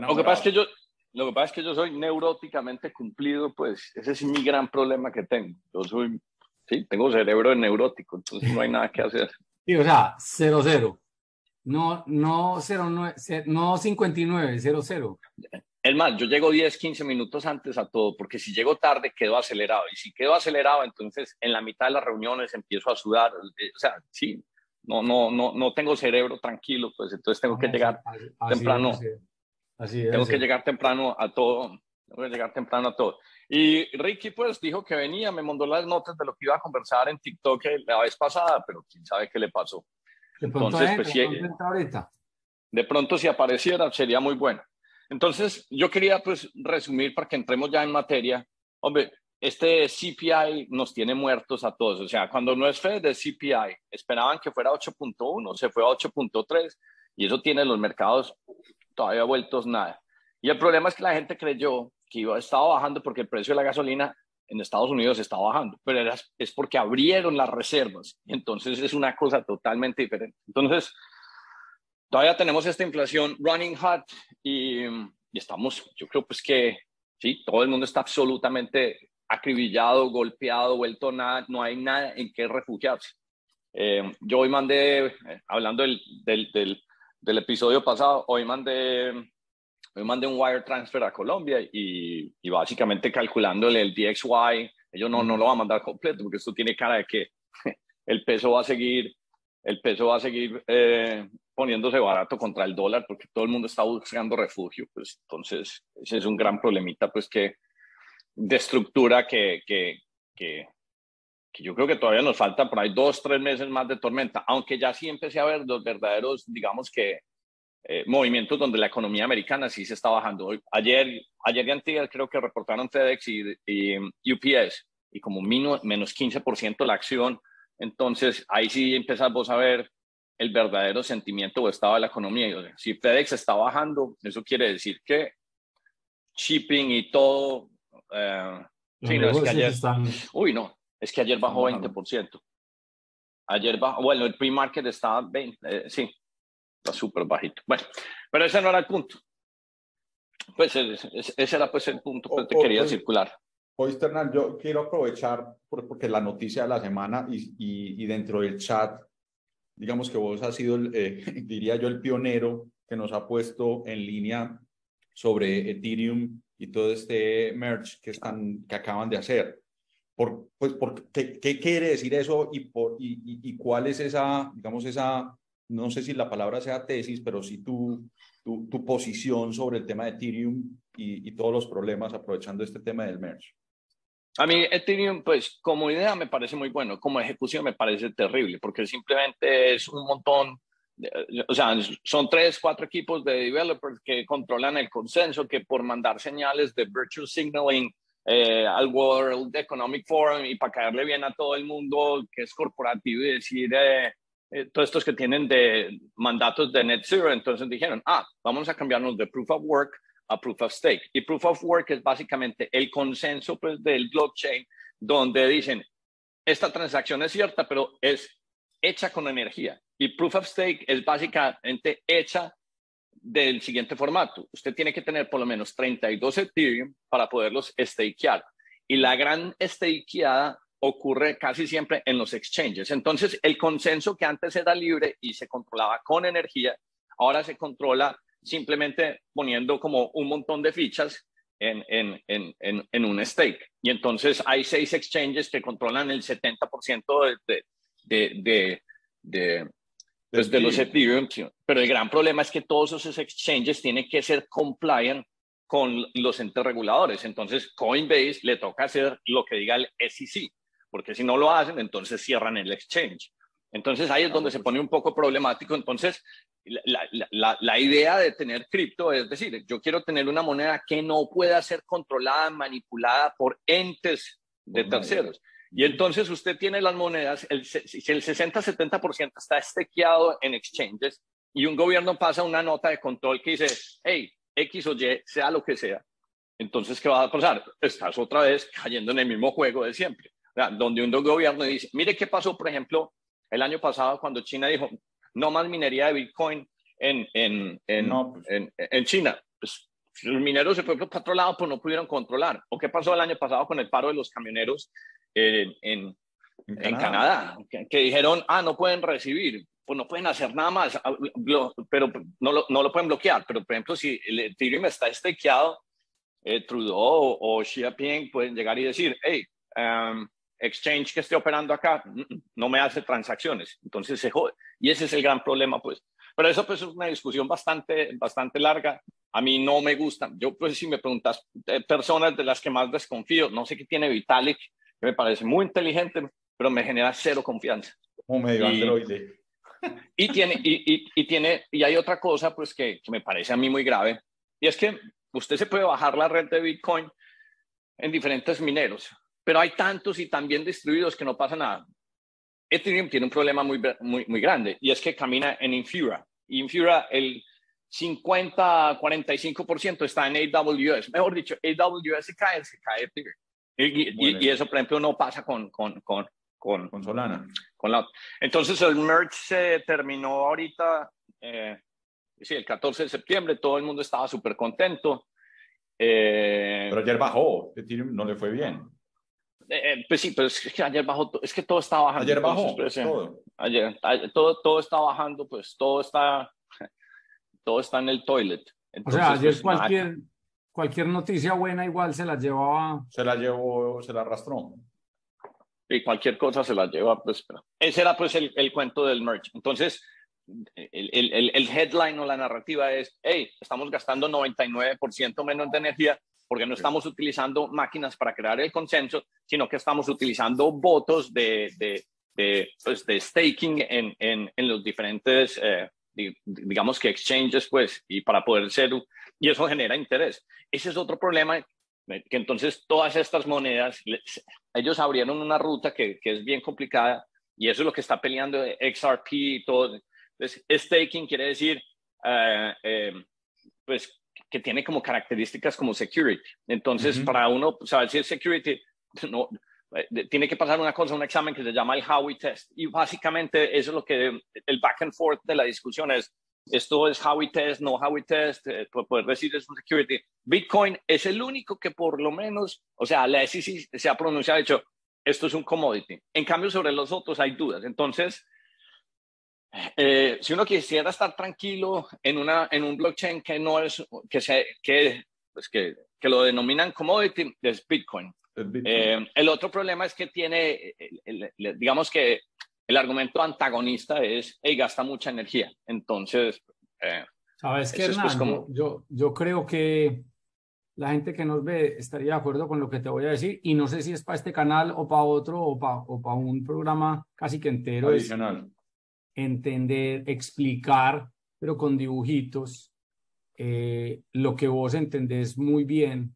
Lo que, pasa es que yo, lo que pasa es que yo soy neuróticamente cumplido, pues ese es mi gran problema que tengo. Yo soy, sí, tengo cerebro de neurótico, entonces no hay nada que hacer. Sí, o sea, 0-0. No, no, 0, no, no 59, 0-0. Es más, yo llego 10, 15 minutos antes a todo, porque si llego tarde quedo acelerado. Y si quedo acelerado, entonces en la mitad de las reuniones empiezo a sudar. Eh, o sea, sí, no, no, no, no tengo cerebro tranquilo, pues entonces tengo que ah, llegar temprano. Así tengo que llegar temprano a todo. Tengo que llegar temprano a todo. Y Ricky, pues dijo que venía, me mandó las notas de lo que iba a conversar en TikTok la vez pasada, pero quién sabe qué le pasó. De pronto, entonces, pues, si, de pronto si apareciera sería muy bueno. Entonces, yo quería pues resumir para que entremos ya en materia. Hombre, este CPI nos tiene muertos a todos. O sea, cuando no es Fed, de CPI. Esperaban que fuera 8.1, se fue a 8.3 y eso tiene los mercados todavía vueltos nada. Y el problema es que la gente creyó que iba, estaba bajando porque el precio de la gasolina en Estados Unidos estaba bajando, pero era, es porque abrieron las reservas. Entonces es una cosa totalmente diferente. Entonces, todavía tenemos esta inflación running hot y, estamos, yo creo pues que sí, todo el mundo está absolutamente acribillado, golpeado, vuelto nada, no hay nada en qué refugiarse. Eh, yo hoy mandé, eh, hablando del, del, del, episodio pasado, hoy mandé, hoy mandé un wire transfer a Colombia y, y básicamente calculándole el DXY, ellos no, no lo van a mandar completo porque esto tiene cara de que el peso va a seguir, el peso va a seguir eh, poniéndose barato contra el dólar porque todo el mundo está buscando refugio, pues entonces ese es un gran problemita pues que de estructura que, que, que, yo creo que todavía nos falta por ahí dos, tres meses más de tormenta, aunque ya sí empecé a ver los verdaderos, digamos que, eh, movimientos donde la economía americana sí se está bajando. Ayer, ayer y antes creo que reportaron FedEx y, UPS y como menos, menos 15% la acción. Entonces ahí sí empezamos a ver el verdadero sentimiento o estado de la economía. Si FedEx está bajando, eso quiere decir que shipping y todo eh, sí, no, es que ayer, Uy, no, es que ayer bajó 20%. Ayer bajó, bueno, el pre-market estaba 20, eh, sí, está súper bajito. Bueno, pero ese no era el punto. Pues ese, era pues el punto que te quería circular. Hoy, Hernán, yo quiero aprovechar porque la noticia de la semana y, y, dentro del chat, digamos que vos has sido, eh, diría yo, el pionero que nos ha puesto en línea sobre Ethereum y todo este merge que, están, que acaban de hacer. Por, pues, por, ¿qué, ¿qué, quiere decir eso y, por, y, y, cuál es esa, digamos, esa, no sé si la palabra sea tesis, pero sí tu, tu, tu posición sobre el tema de Ethereum y, y, todos los problemas aprovechando este tema del merge? A mí Ethereum, pues como idea me parece muy bueno, como ejecución me parece terrible, porque simplemente es un montón o sea, son tres, cuatro equipos de developers que controlan el consenso, que por mandar señales de virtual signaling eh, al World Economic Forum y para caerle bien a todo el mundo que es corporativo y decir eh, eh, todos estos que tienen de mandatos de net zero, entonces dijeron, ah, vamos a cambiarnos de proof of work a proof of stake. Y proof of work es básicamente el consenso pues, del blockchain donde dicen, esta transacción es cierta, pero es hecha con energía. Y Proof of Stake es básicamente hecha del siguiente formato. Usted tiene que tener por lo menos 32 Ethereum para poderlos stakear. Y la gran stakeada ocurre casi siempre en los exchanges. Entonces, el consenso que antes era libre y se controlaba con energía, ahora se controla simplemente poniendo como un montón de fichas en, en, en, en un stake. Y entonces hay seis exchanges que controlan el 70% de, de, de, de, pues, de los Ethereum. Pero el gran problema es que todos esos exchanges tienen que ser compliant con los entes reguladores. Entonces, Coinbase le toca hacer lo que diga el SEC, porque si no lo hacen, entonces cierran el exchange. Entonces ahí es donde se pone un poco problemático. Entonces, la, la, la idea de tener cripto es decir, yo quiero tener una moneda que no pueda ser controlada, manipulada por entes de terceros. Y entonces usted tiene las monedas, el, si el 60-70% está estequeado en exchanges y un gobierno pasa una nota de control que dice, hey, X o Y, sea lo que sea, entonces, ¿qué va a pasar? Estás otra vez cayendo en el mismo juego de siempre, donde un gobierno dice, mire qué pasó, por ejemplo, el año pasado cuando China dijo, no más minería de Bitcoin en, en, en, pues. en, en China. Pues Los mineros se fueron para otro lado, pues no pudieron controlar. ¿O qué pasó el año pasado con el paro de los camioneros en, en, Canadá? Que, dijeron, ah, no pueden recibir, pues no pueden hacer nada más, ah, pero no lo, no lo pueden bloquear. Pero, por ejemplo, si el Ethereum está estakeado, eh, Trudeau o, Xi Jinping pueden llegar y decir, hey, um, exchange que esté operando acá no me hace transacciones, entonces se jode. Y ese es el gran problema, pues. Pero eso pues es una discusión bastante, bastante larga. A mí no me gusta. Yo pues si me preguntas, eh, personas de las que más desconfío, no sé qué tiene Vitalik, que me parece muy inteligente, pero me genera cero confianza. Como medio y, androide. Y tiene, y, y, y, tiene, y hay otra cosa pues que, que me parece a mí muy grave, y es que usted se puede bajar la red de Bitcoin en diferentes mineros pero hay tantos y tan bien distribuidos que no pasa nada. Ethereum tiene un problema muy, muy, muy grande y es que camina en Infura. Infura, el 50-45% está en AWS. Mejor dicho, AWS se cae, se cae Ethereum. Y, y, eso, por ejemplo, no pasa con, con, con, con, con Solana. Con la, entonces, el merge se terminó ahorita, eh, sí, el 14 de septiembre, todo el mundo estaba súper contento. Eh, pero ayer bajó, Ethereum no le fue bien. Eh, eh, pues sí, pero es que ayer bajó, es que todo está bajando. Ayer bajó, pues, todo. Ayer, todo, todo está bajando, pues todo está, todo está en el toilet. o sea, ayer pues, cualquier, cualquier noticia buena igual se la llevaba. Se la llevó, se la arrastró. Y cualquier cosa se la lleva, pues. Ese era pues el, el cuento del merch. Entonces, el, el, el, headline o la narrativa es, hey, estamos gastando 99% menos de energía porque no estamos utilizando máquinas para crear el consenso, sino que estamos utilizando votos de, de, de, pues, de staking en, en, en, los diferentes, eh, digamos que exchanges, pues, y para poder ser, y eso genera interés. Ese es otro problema, que entonces todas estas monedas, ellos abrieron una ruta que, que es bien complicada, y eso es lo que está peleando XRP y todo. Entonces, staking quiere decir, eh, eh, pues, que tiene como características como security. Entonces, para uno saber si es security, no, eh, tiene que pasar una cosa, un examen que se llama el Howey Test. Y básicamente eso es lo que el back and forth de la discusión es. Esto es Howey Test, no Howey Test, eh, poder decir es un security. Bitcoin es el único que por lo menos, o sea, la SEC se ha pronunciado, hecho, esto es un commodity. En cambio, sobre los otros hay dudas. Entonces, eh, si uno quisiera estar tranquilo en, una, en un blockchain que no es, que, se, que, pues lo denominan commodity, es Bitcoin. Eh, el otro problema es que tiene, digamos que el argumento antagonista es, hey, gasta mucha energía. Entonces, eh, ¿sabes qué, Hernán? como... yo, yo creo que la gente que nos ve estaría de acuerdo con lo que te voy a decir y no sé si es para este canal o para otro o para, o para un programa casi que entero. Adicional entender, explicar, pero con dibujitos, eh, lo que vos entendés muy bien,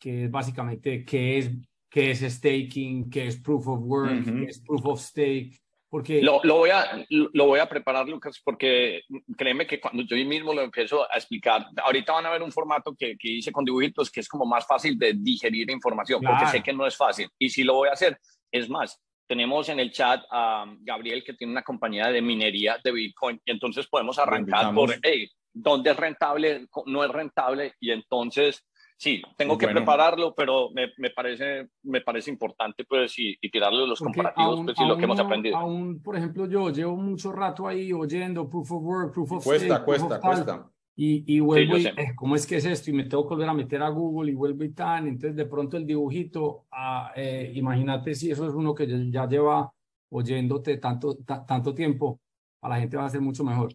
que es básicamente qué es, qué es staking, qué es proof of work, qué es proof of stake. Porque... Lo, lo, voy a, lo voy a preparar, Lucas, porque créeme que cuando yo mismo lo empiezo a explicar, ahorita van a ver un formato que, que hice con dibujitos que es como más fácil de digerir información, porque sé que no es fácil. Y si lo voy a hacer, es más, tenemos en el chat a Gabriel que tiene una compañía de minería de Bitcoin y entonces podemos arrancar por, hey, ¿dónde es rentable? ¿No es rentable? Y entonces, sí, tengo que prepararlo, pero me, me, parece, me parece importante pues y, tirarle los comparativos pues, y lo que hemos aprendido. Aún, por ejemplo, yo llevo mucho rato ahí oyendo Proof of Work, Proof of Cuesta, stake, cuesta, cuesta. Y, y vuelvo y, eh, ¿cómo es que es esto? Y me tengo que volver a meter a Google y vuelvo y tan. Entonces, de pronto el dibujito, ah, eh, imagínate si eso es uno que ya lleva oyéndote tanto, tanto tiempo, a la gente va a ser mucho mejor.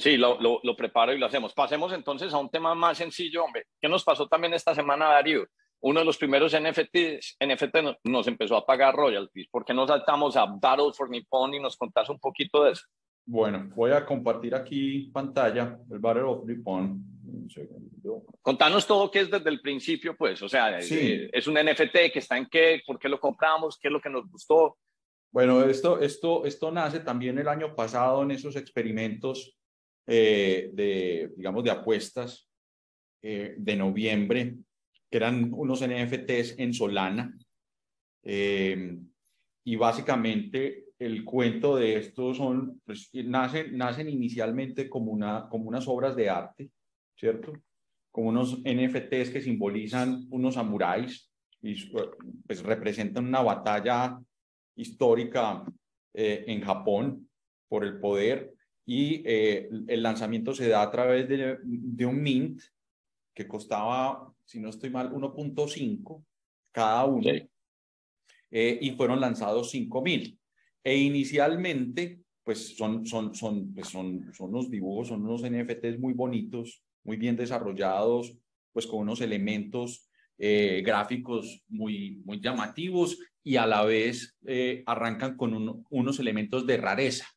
Sí, lo, lo, lo, preparo y lo hacemos. Pasemos entonces a un tema más sencillo, hombre. ¿Qué nos pasó también esta semana, Darío? Uno de los primeros NFTs, NFT nos empezó a pagar royalties. ¿Por qué no saltamos a Battle for Nippon y nos contás un poquito de eso? Bueno, voy a compartir aquí pantalla, el Battle of Ripon. Contanos todo qué es desde el principio, pues, o sea, eh, es un NFT que está en qué, por qué lo compramos, qué es lo que nos gustó. Bueno, esto, esto, esto nace también el año pasado en esos experimentos eh, de, digamos, de apuestas eh, de noviembre, que eran unos NFTs en Solana. y básicamente el cuento de estos son, pues, nacen, nacen inicialmente como, una, como unas obras de arte, ¿cierto? como unos NFTs que simbolizan unos samuráis y pues representan una batalla histórica eh, en Japón por el poder y eh, el lanzamiento se da a través de, de un mint que costaba, si no estoy mal, 1.5 cada uno. Eh, y fueron lanzados 5.000. E inicialmente, pues son, son, son, pues son, son unos dibujos, son unos NFTs muy bonitos, muy bien desarrollados, pues con unos elementos eh, gráficos muy, muy llamativos y a la vez eh, arrancan con unos elementos de rareza,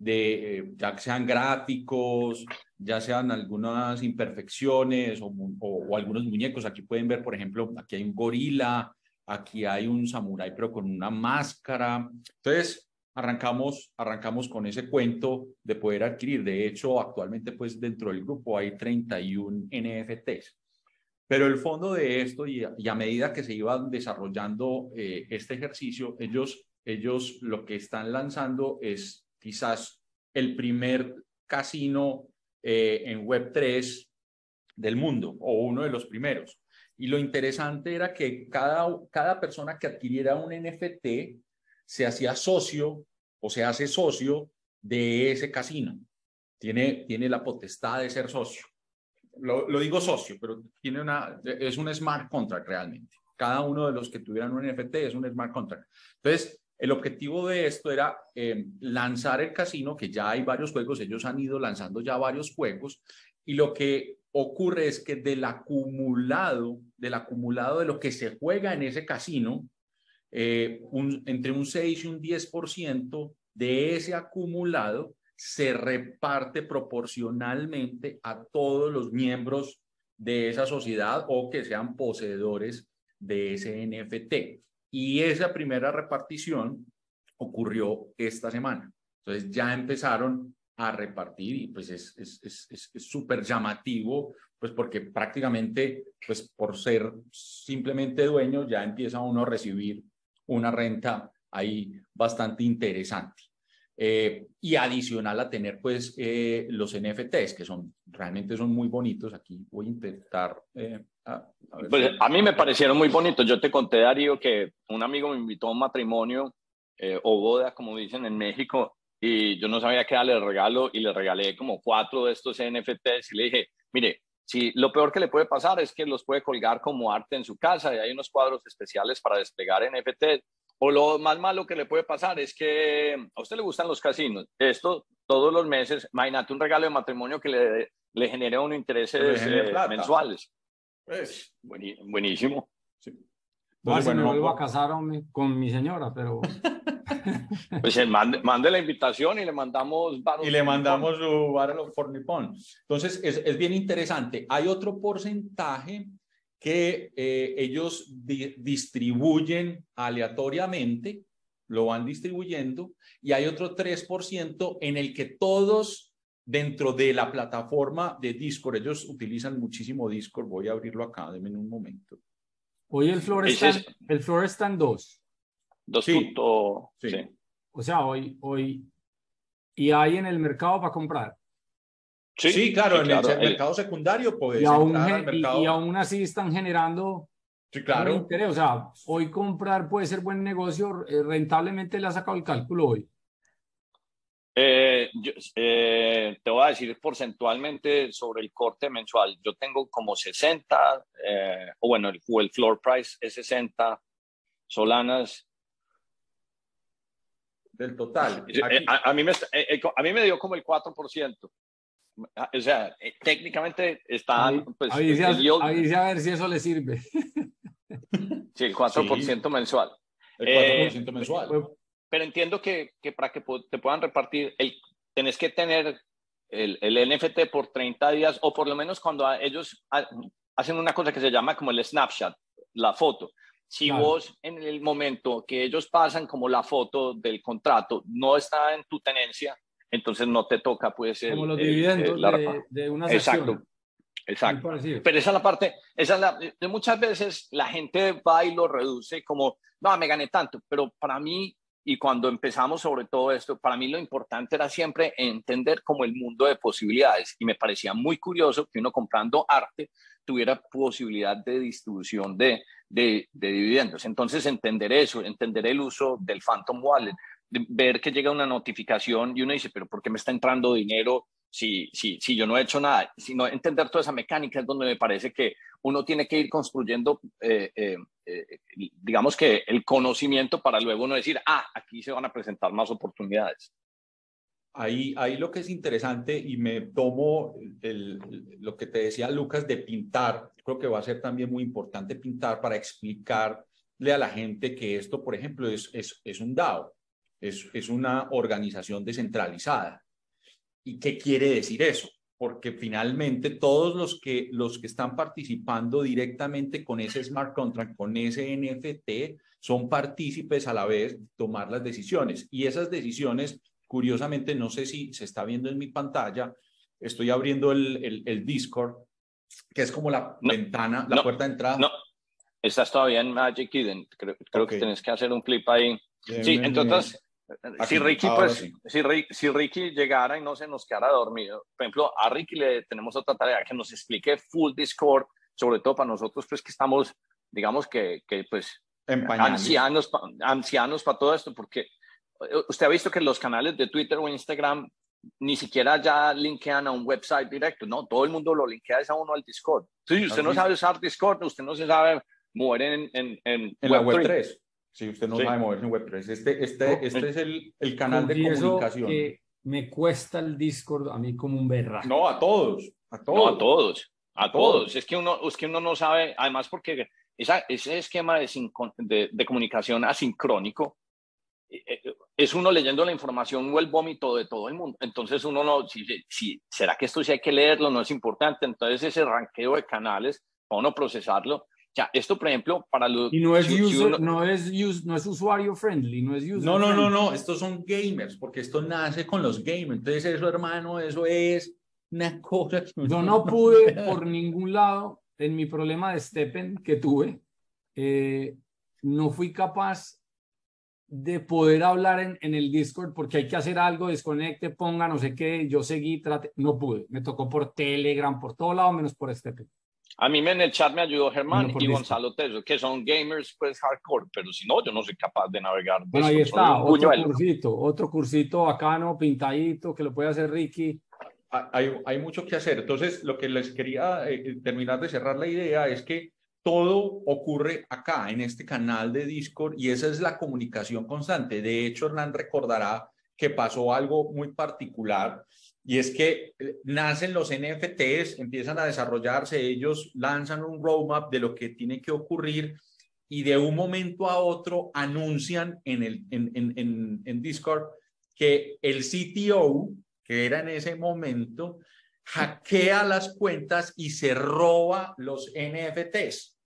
de, eh, ya sean gráficos, ya sean algunas imperfecciones o, o, algunos muñecos. Aquí pueden ver, por ejemplo, aquí hay un gorila, aquí hay un samurái, pero con una máscara. Entonces, arrancamos, arrancamos con ese cuento de poder adquirir. De hecho, actualmente, pues dentro del grupo hay 31 NFTs. Pero el fondo de esto, y a, medida que se iba desarrollando eh, este ejercicio, ellos, ellos lo que están lanzando es quizás el primer casino eh, en Web3 del mundo, o uno de los primeros. Y lo interesante era que cada, cada persona que adquiriera un NFT se hacía socio o se hace socio de ese casino. Tiene, tiene la potestad de ser socio. Lo, lo, digo socio, pero tiene una, es un smart contract realmente. Cada uno de los que tuvieran un NFT es un smart contract. Entonces, el objetivo de esto era eh, lanzar el casino, que ya hay varios juegos, ellos han ido lanzando ya varios juegos, y lo que ocurre es que del acumulado, del acumulado de lo que se juega en ese casino, eh, entre un 6 y un 10% de ese acumulado se reparte proporcionalmente a todos los miembros de esa sociedad o que sean poseedores de ese NFT. Y esa primera repartición ocurrió esta semana. Entonces ya empezaron a repartir y pues es súper es, es, llamativo, pues porque prácticamente, pues por ser simplemente dueño, ya empieza uno a recibir una renta ahí bastante interesante. Eh, y adicional a tener pues eh, los NFTs, que son realmente son muy bonitos. Aquí voy a intentar... Eh, a, pues, a, mí me parecieron muy bonitos. Yo te conté, Darío, que un amigo me invitó a un matrimonio o boda, como dicen en México, y yo no sabía qué darle el regalo y le regalé como cuatro de estos NFTs y le dije, mire, si lo peor que le puede pasar es que los puede colgar como arte en su casa y hay unos cuadros especiales para desplegar NFT. O lo más malo que le puede pasar es que a usted le gustan los casinos. Esto todos los meses, imagínate un regalo de matrimonio que le, le genere unos intereses eh, mensuales. Pues, buenísimo. Sí. Pues, bueno, me vuelvo a casar con mi señora, pero... Pues mande, mande, la invitación y le mandamos Y le mandamos su Barrel for Nippon. Entonces, es, es, bien interesante. Hay otro porcentaje que eh, ellos distribuyen aleatoriamente, lo van distribuyendo, y hay otro 3% en el que todos dentro de la plataforma de Discord, ellos utilizan muchísimo Discord, voy a abrirlo acá, denme un momento. Hoy el floor está, el en 2. Dos sí, sí. O sea, hoy, hoy, y hay en el mercado para comprar. Sí, sí claro, en el, mercado secundario. Y aún, y, aún así están generando sí, claro. interés. O sea, hoy comprar puede ser buen negocio, eh, rentablemente le ha sacado el cálculo hoy. Eh, eh, te voy a decir porcentualmente sobre el corte mensual. Yo tengo como 60, o bueno, el, el floor price es 60 solanas del total. Eh, a, mí me, a mí me dio como el 4%. Ah, o sea, técnicamente está... Pues, ahí, a ver si eso le sirve. Sí, el 4% mensual. El 4% mensual. Pero entiendo que, que, para que te puedan repartir, el, tenés que tener el, el, NFT por 30 días o por lo menos cuando ellos hacen una cosa que se llama como el snapshot, la foto. Si vos en el momento que ellos pasan como la foto del contrato no está en tu tenencia, entonces no te toca pues el, como los dividendos de, una Exacto. Exacto. Pero esa es la parte, esa es la, de muchas veces la gente va y lo reduce como, no, me gané tanto, pero para mí y cuando empezamos sobre todo esto, para mí lo importante era siempre entender como el mundo de posibilidades y me parecía muy curioso que uno comprando arte tuviera posibilidad de distribución de, de, dividendos. Entonces, entender eso, entender el uso del Phantom Wallet, ver que llega una notificación y uno dice, pero ¿por qué me está entrando dinero si, si, si yo no he hecho nada? Sino entender toda esa mecánica es donde me parece que uno tiene que ir construyendo, eh, eh, eh, digamos que el conocimiento para luego no decir, ah, aquí se van a presentar más oportunidades. Ahí, ahí lo que es interesante y me tomo el, lo que te decía Lucas de pintar, creo que va a ser también muy importante pintar para explicarle a la gente que esto, por ejemplo, es, es, es un DAO, es, es una organización descentralizada. ¿Y qué quiere decir eso? Porque finalmente todos los que, los que están participando directamente con ese smart contract, con ese NFT, son partícipes a la vez de tomar las decisiones. Y esas decisiones Curiosamente, no sé si se está viendo en mi pantalla, estoy abriendo el, el, Discord, que es como la ventana, la puerta de entrada. No, estás todavía en Magic Eden. Creo, creo que tienes que hacer un clip ahí. sí, entonces, si Ricky, pues, si, si, Ricky llegara y no se nos quedara dormido, por ejemplo, a Ricky le tenemos otra tarea que nos explique full Discord, sobre todo para nosotros, pues que estamos, digamos que, que pues, ancianos, ancianos para todo esto, porque usted ha visto que los canales de Twitter o Instagram ni siquiera ya linkean a un website directo, no, todo el mundo lo linkea a uno al Discord. Si usted no sabe usar Discord, usted no se sabe mover en, en, en, web, web 3. Si usted no sabe moverse en Web 3. Este, este, este es el, el canal de comunicación. Que me cuesta el Discord a mí como un berra. No, a todos. A todos. No, a todos. A todos. Es, que uno, es que uno no sabe, además porque esa, ese esquema de, de, de comunicación asincrónico eh, eh, es uno leyendo la información o el vómito de todo el mundo. Entonces uno no, si, si, ¿será que esto sí hay que leerlo? No es importante. Entonces ese ranqueo de canales, para uno procesarlo. Ya, esto, por ejemplo, para los... Y no es, no, es no es usuario friendly, no es user No, no, no, no, estos son gamers, porque esto nace con los gamers. Entonces eso, hermano, eso es una cosa... Yo no pude por ningún lado, en mi problema de Steppen que tuve, eh, no fui capaz de poder hablar en, en, el Discord porque hay que hacer algo, desconecte, ponga no sé qué, yo seguí, trate, no pude, me tocó por Telegram, por todo lado, menos por este. A mí en el chat me ayudó Germán y Gonzalo Teso, que son gamers pues hardcore, pero si no, yo no soy capaz de navegar. Bueno, ahí está, otro cursito, otro cursito bacano, pintadito, que lo puede hacer Ricky. Hay, hay mucho que hacer. Entonces, lo que les quería eh, terminar de cerrar la idea es que todo ocurre acá, en este canal de Discord, y esa es la comunicación constante. De hecho, Hernán recordará que pasó algo muy particular, y es que eh, nacen los NFTs, empiezan a desarrollarse, ellos lanzan un roadmap de lo que tiene que ocurrir, y de un momento a otro anuncian en, el, en, en, en Discord que el CTO, que era en ese momento, hackea las cuentas y se roba los NFTs.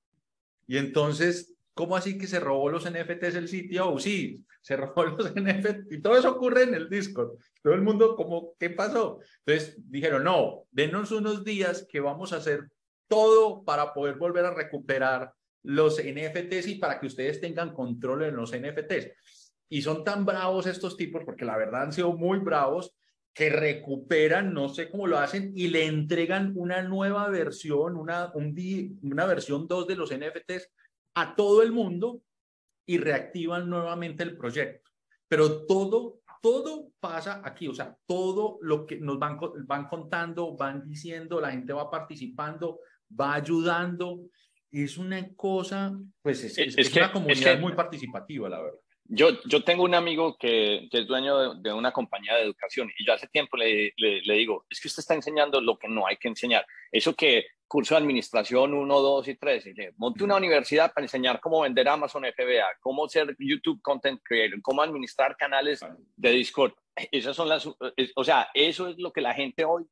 Y entonces, ¿cómo así que se robó los NFTs el sitio? Sí, se robó los NFTs y todo eso ocurre en el Discord. Todo el mundo, como, ¿qué pasó? Entonces dijeron, no, denos unos días que vamos a hacer todo para poder volver a recuperar los NFTs y para que ustedes tengan control en los NFTs. Y son tan bravos estos tipos, porque la verdad han sido muy bravos, que recuperan, no sé cómo lo hacen, y le entregan una nueva versión, una, un, una versión 2 de los NFTs a todo el mundo y reactivan nuevamente el proyecto. Pero todo, todo pasa aquí, o sea, todo lo que nos van, van contando, van diciendo, la gente va participando, va ayudando. Es una cosa, pues es, es, una comunidad muy participativa, la verdad. Yo, yo tengo un amigo que, que es dueño de, una compañía de educación y yo hace tiempo le, le, digo, es que usted está enseñando lo que no hay que enseñar. Eso que curso de administración 1, 2 y 3, monte una universidad para enseñar cómo vender Amazon FBA, cómo ser YouTube Content Creator, cómo administrar canales de Discord. Esas son las, o sea, eso es lo que la gente hoy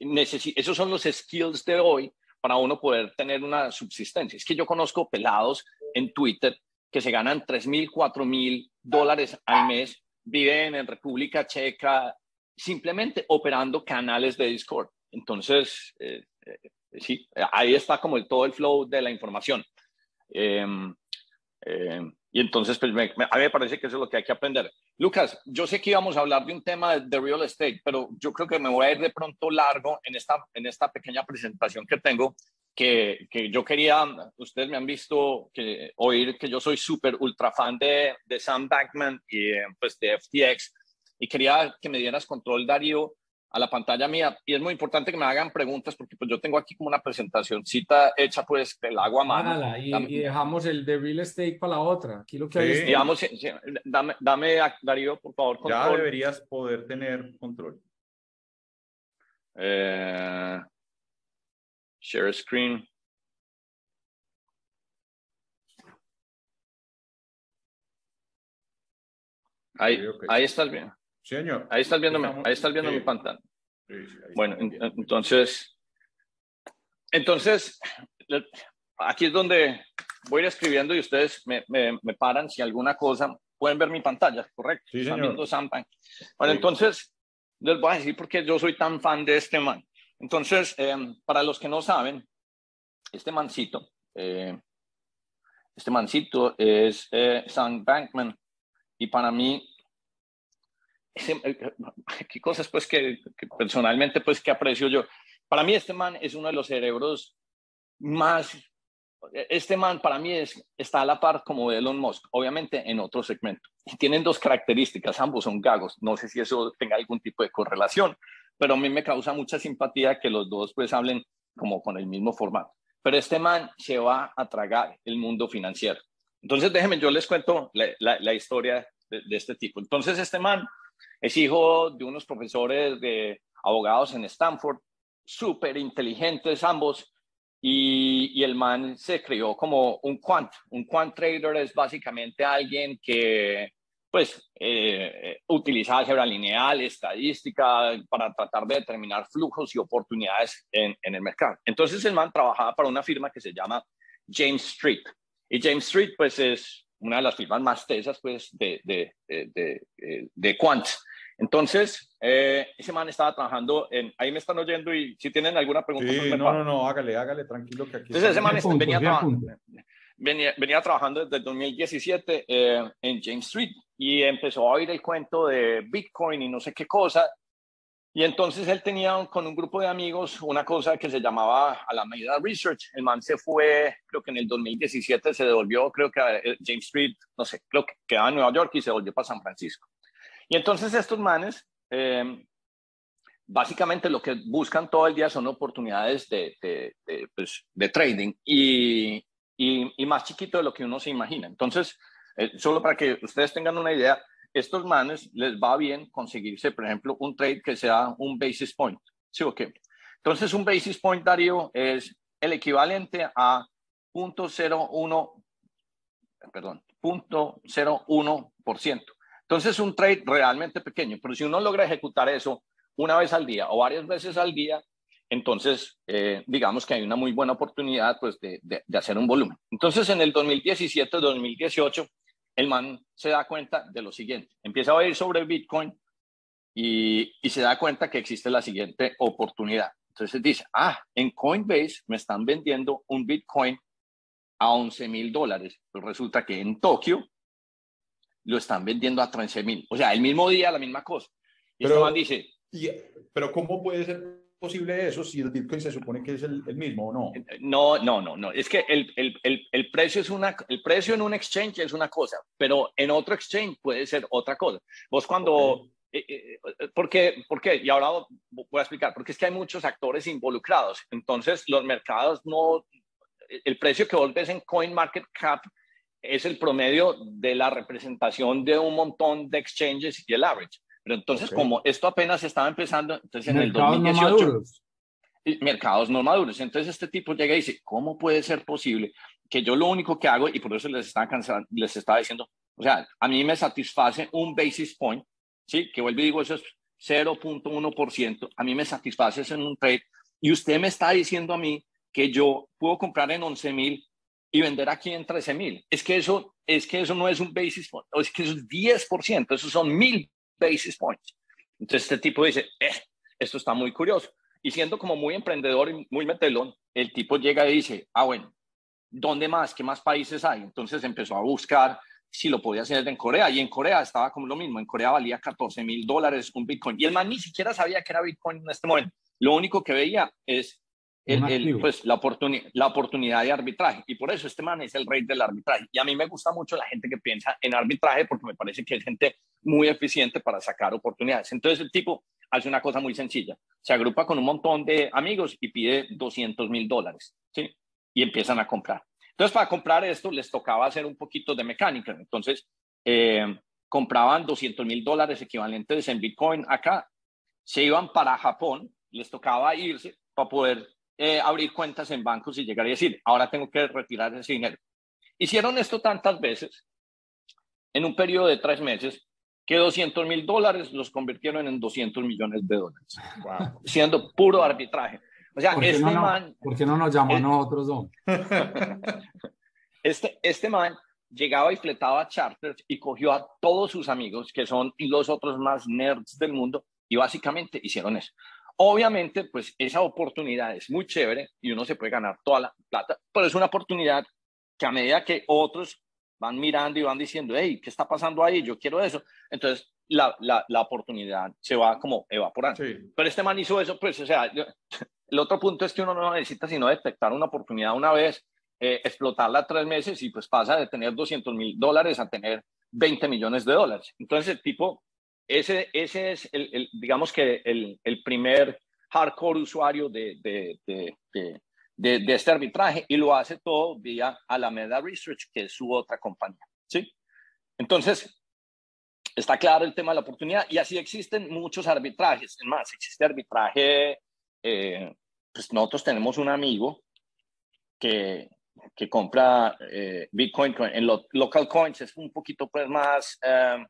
necesita, esos son los skills de hoy para uno poder tener una subsistencia. Es que yo conozco pelados en Twitter que se ganan 3 mil, 4 mil dólares al mes, viven en República Checa, simplemente operando canales de Discord. Entonces, eh, eh, sí, ahí está como el, todo el flow de la información. Em, y entonces, pues, me, a mí me parece que eso es lo que hay que aprender. Lucas, yo sé que íbamos a hablar de un tema de, real estate, pero yo creo que me voy a ir de pronto largo en esta, en esta pequeña presentación que tengo, que, que yo quería, ustedes me han visto que, oír que yo soy súper ultra fan de, de Sam Bankman y eh, pues de FTX, y quería que me dieras control, Darío, a la pantalla mía y es muy importante que me hagan preguntas porque pues yo tengo aquí como una presentacióncita hecha pues del agua mano. Y, y, dejamos el de real estate para la otra. Aquí lo que hay es... dame, dame Darío, por favor, control. Ya deberías poder tener control. Eh, share screen. Ahí, ahí estás bien. Señor. Ahí estás viendo, ahí estás viendo mi pantalla. bueno, entonces, entonces, aquí es donde voy a ir escribiendo y ustedes me, me, me, paran si alguna cosa, pueden ver mi pantalla, ¿correcto? Sí, señor. Bueno, entonces, les voy a decir por qué yo soy tan fan de este man. Entonces, em, para los que no saben, este mancito, eh, este mancito es eh, Sam Bankman y para mí qué cosas pues que, personalmente pues que aprecio yo. Para mí este man es uno de los cerebros más, este man para mí es, está a la par como Elon Musk, obviamente en otro segmento. Y tienen dos características, ambos son gagos. No sé si eso tenga algún tipo de correlación, pero a mí me causa mucha simpatía que los dos pues hablen como con el mismo formato. Pero este man se va a tragar el mundo financiero. Entonces déjenme, yo les cuento la, la, historia de, de este tipo. Entonces este man es hijo de unos profesores de abogados en Stanford, súper inteligentes ambos, y, el man se creó como un quant. Un quant trader es básicamente alguien que pues eh, utiliza álgebra lineal, estadística para tratar de determinar flujos y oportunidades en, el mercado. Entonces el man trabajaba para una firma que se llama James Street. Y James Street pues es una de las firmas más tesas pues, de, de, de, de, quants. Entonces, eh, ese man estaba trabajando en, ahí me están oyendo y si tienen alguna pregunta. Sí, no, no, no, hágale, hágale, tranquilo que aquí. Entonces, ese man venía, venía, venía, trabajando desde el 2017 eh, en James Street y empezó a oír el cuento de Bitcoin y no sé qué cosa y entonces él tenía con un grupo de amigos una cosa que se llamaba Alameda Research. El man se fue, creo que en el 2017 se devolvió, creo que a eh, James Street, no sé, creo que quedaba en Nueva York y se volvió para San Francisco. Y entonces estos manes, em, básicamente lo que buscan todo el día son oportunidades de, de, de, pues, de trading y, y, y, más chiquito de lo que uno se imagina. Entonces, eh, solo para que ustedes tengan una idea, estos manes les va bien conseguirse, por ejemplo, un trade que sea un basis point. ¿Sí o qué? Entonces, un basis point, Darío, es el equivalente a 0.01, perdón, 0.01%. Entonces, un trade realmente pequeño, pero si uno logra ejecutar eso una vez al día o varias veces al día, entonces, eh, digamos que hay una muy buena oportunidad pues, de, de, de hacer un volumen. Entonces, en el 2017-2018, el man se da cuenta de lo siguiente. Empieza a oír sobre Bitcoin y, se da cuenta que existe la siguiente oportunidad. Entonces dice, ah, en Coinbase me están vendiendo un Bitcoin a 11 mil dólares. Pero resulta que en Tokio lo están vendiendo a 13 mil. O sea, el mismo día, la misma cosa. Y este man dice... pero ¿cómo puede ser posible eso si el Bitcoin se supone que es el, mismo o no? No, no, no, no. Es que el, el, el, el, precio es una, el precio en un exchange es una cosa, pero en otro exchange puede ser otra cosa. Vos cuando, eh, eh, eh, ¿por, qué, ¿por qué? Y ahora voy a explicar, porque es que hay muchos actores involucrados. Entonces, los mercados no, el precio que vos ves en CoinMarketCap es el promedio de la representación de un montón de exchanges y el average. Pero entonces, como esto apenas estaba empezando, entonces en el 2018... mercados no maduros. Entonces este tipo llega y dice, ¿cómo puede ser posible que yo lo único que hago, y por eso les estaba, cansando, les estaba diciendo, o sea, a mí me satisface un basis point, ¿sí? Que vuelvo y digo, eso es 0.1%, a mí me satisface eso en un trade, y usted me está diciendo a mí que yo puedo comprar en 11 mil y vender aquí en 13 mil. Es que eso, es que eso no es un basis point, es que eso es 10%, esos son mil basis points. Entonces este tipo dice, eh, esto está muy curioso. Y siendo como muy emprendedor y muy metelón, el tipo llega y dice, ah, bueno, ¿dónde más? ¿Qué más países hay? Entonces empezó a buscar si lo podía hacer en Corea. Y en Corea estaba como lo mismo. En Corea valía 14 mil dólares un Bitcoin. Y el man ni siquiera sabía que era Bitcoin en este momento. Lo único que veía es el, pues, la, la oportunidad de arbitraje. Y por eso este man es el rey del arbitraje. Y a mí me gusta mucho la gente que piensa en arbitraje porque me parece que es gente muy eficiente para sacar oportunidades. Entonces el tipo hace una cosa muy sencilla. Se agrupa con un montón de amigos y pide 200 mil dólares. ¿sí? Y empiezan a comprar. Entonces para comprar esto les tocaba hacer un poquito de mecánica. Entonces eh, compraban 200 mil dólares equivalentes en Bitcoin acá. Se iban para Japón. Les tocaba irse para poder eh, abrir cuentas en bancos y llegar y decir, ahora tengo que retirar ese dinero. Hicieron esto tantas veces, en un periodo de tres meses, que 200 mil dólares los convirtieron en 200 millones de dólares, siendo puro arbitraje. O sea, este no, man... ¿Por qué no nos llaman a nosotros dos? este, este man llegaba y fletaba charters y cogió a todos sus amigos, que son los otros más nerds del mundo, y básicamente hicieron eso. Obviamente, pues esa oportunidad es muy chévere y uno se puede ganar toda la plata, pero es una oportunidad que a medida que otros van mirando y van diciendo, hey, ¿qué está pasando ahí? Yo quiero eso. Entonces, la, la, la oportunidad se va como evaporando. Pero este man hizo eso, pues, o sea, el otro punto es que uno no necesita sino detectar una oportunidad una vez, eh, explotarla tres meses y pues pasa de tener 200 mil dólares a tener 20 millones de dólares. Entonces, el tipo ese, ese es, el, digamos que el, el, primer hardcore usuario de, de, de, de, este arbitraje y lo hace todo vía Alameda Research, que es su otra compañía. ¿sí? Entonces, está claro el tema de la oportunidad y así existen muchos arbitrajes. Es más, existe arbitraje, eh, pues nosotros tenemos un amigo que, que compra eh, Bitcoin en local coins, es un poquito pues más... Eh,